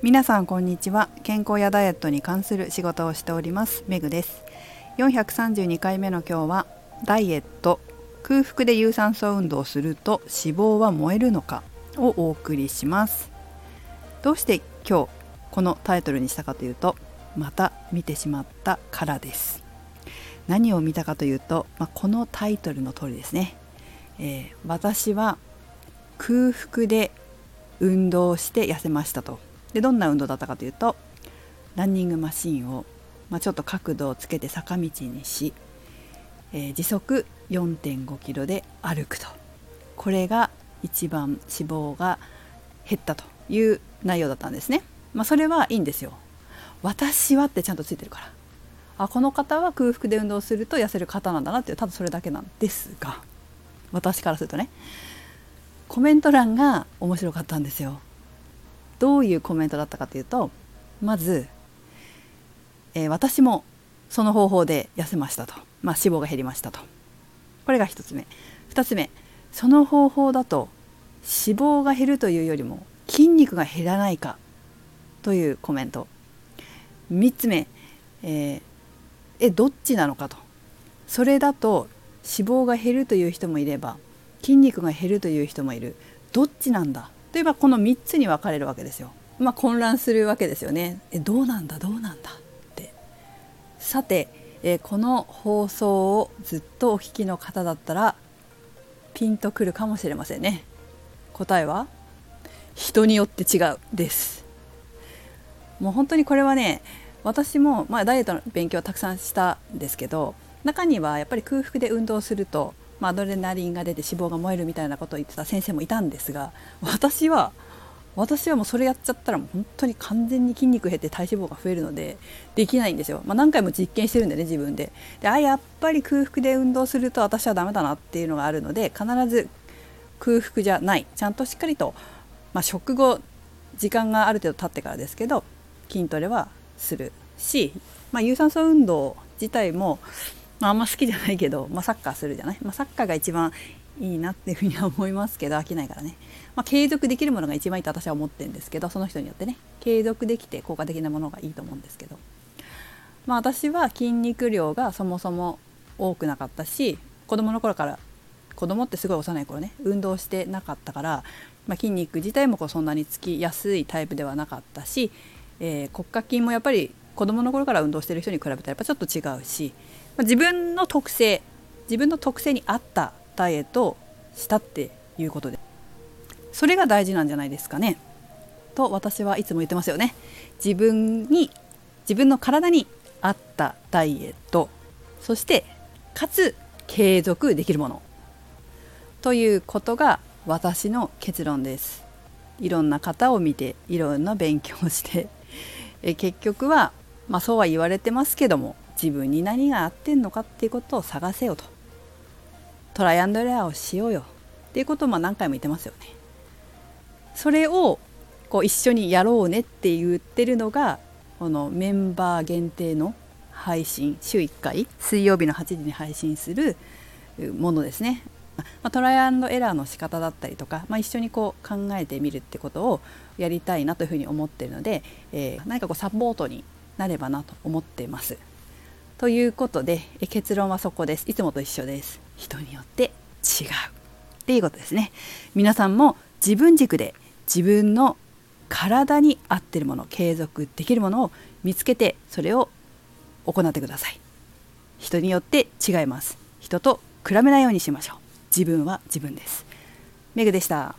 皆さんこんにちは。健康やダイエットに関する仕事をしております。メグです。432回目の今日はダイエット空腹で有酸素運動をすると脂肪は燃えるのかをお送りします。どうして今日このタイトルにしたかというとまた見てしまったからです。何を見たかというと、まあ、このタイトルの通りですね、えー、私は空腹で運動して痩せましたと。でどんな運動だったかというとランニングマシンを、まあ、ちょっと角度をつけて坂道にし、えー、時速4.5キロで歩くとこれが一番脂肪が減ったという内容だったんですね。まあ、それはいいんですよ。私はってちゃんとついてるから。あこの方は空腹で運動すると痩せる方なんだなっていうただそれだけなんですが私からするとねコメント欄が面白かったんですよ。どういうコメントだったかというとまず、えー、私もその方法で痩せましたと、まあ、脂肪が減りましたと。これが1つ目。2つ目。その方法だと脂肪が減るというよりも筋肉が減らないかというコメント。3つ目、えー、えどっちなのかと。それだと脂肪が減るという人もいれば筋肉が減るという人もいる。どっちなんだといえばこの3つに分かれるわけですよ。まあ、混乱するわけですよね。えどうなんだ？どうなんだ？ってさて、え、この放送をずっとお聞きの方だったらピンとくるかもしれませんね。答えは？人によって違うです。もう本当にこれはね私も、まあ、ダイエットの勉強はたくさんしたんですけど中にはやっぱり空腹で運動するとまあ、アドレナリンが出て脂肪が燃えるみたいなことを言ってた先生もいたんですが私は私はもうそれやっちゃったらもう本当に完全に筋肉減って体脂肪が増えるのでできないんですよ、まあ、何回も実験してるんでね自分で。であやっぱり空腹で運動すると私はダメだなっていうのがあるので必ず空腹じゃないちゃんとしっかりと、まあ、食後時間がある程度経ってからですけど筋トレはする。し、まあ、有酸素運動自体もまあ、あんま好きじゃないけど、まあ、サッカーするじゃない、まあ、サッカーが一番いいなっていうふうには思いますけど飽きないからね、まあ、継続できるものが一番いいと私は思ってるんですけどその人によってね。継続できて効果的なものがいいと思うんですけど、まあ、私は筋肉量がそもそも多くなかったし子供の頃から子供ってすごい幼い頃ね。運動してなかったから、まあ、筋肉自体もこうそんなにつきやすいタイプではなかったし、えー、骨格筋もやっぱり子供の頃から運動してる人に比べたらやっぱちょっと違うし自分の特性自分の特性に合ったダイエットをしたっていうことでそれが大事なんじゃないですかね。と私はいつも言ってますよね。自分に自分の体に合ったダイエットそしてかつ継続できるもの。ということが私の結論です。いろんな方を見ていろんな勉強をしてえ結局はまあそうは言われてますけども自分に何が合ってんのかっていうことを探せよとトライアンドエラーをしようよっていうことをまあ何回も言ってますよね。それをこう一緒にやろうねって言ってるのがこのメンバー限定の配信週1回水曜日の8時に配信するものですね。まあ、トライアンドエラーの仕方だったりとか、まあ、一緒にこう考えてみるってことをやりたいなというふうに思ってるので、えー、何かこうサポートになればなと思ってます。ということで結論はそこです。いつもと一緒です。人によって違う。っていうことですね。皆さんも自分軸で自分の体に合ってるもの継続できるものを見つけてそれを行ってください。人によって違います。人と比べないようにしましょう。自分は自分です。メグでした。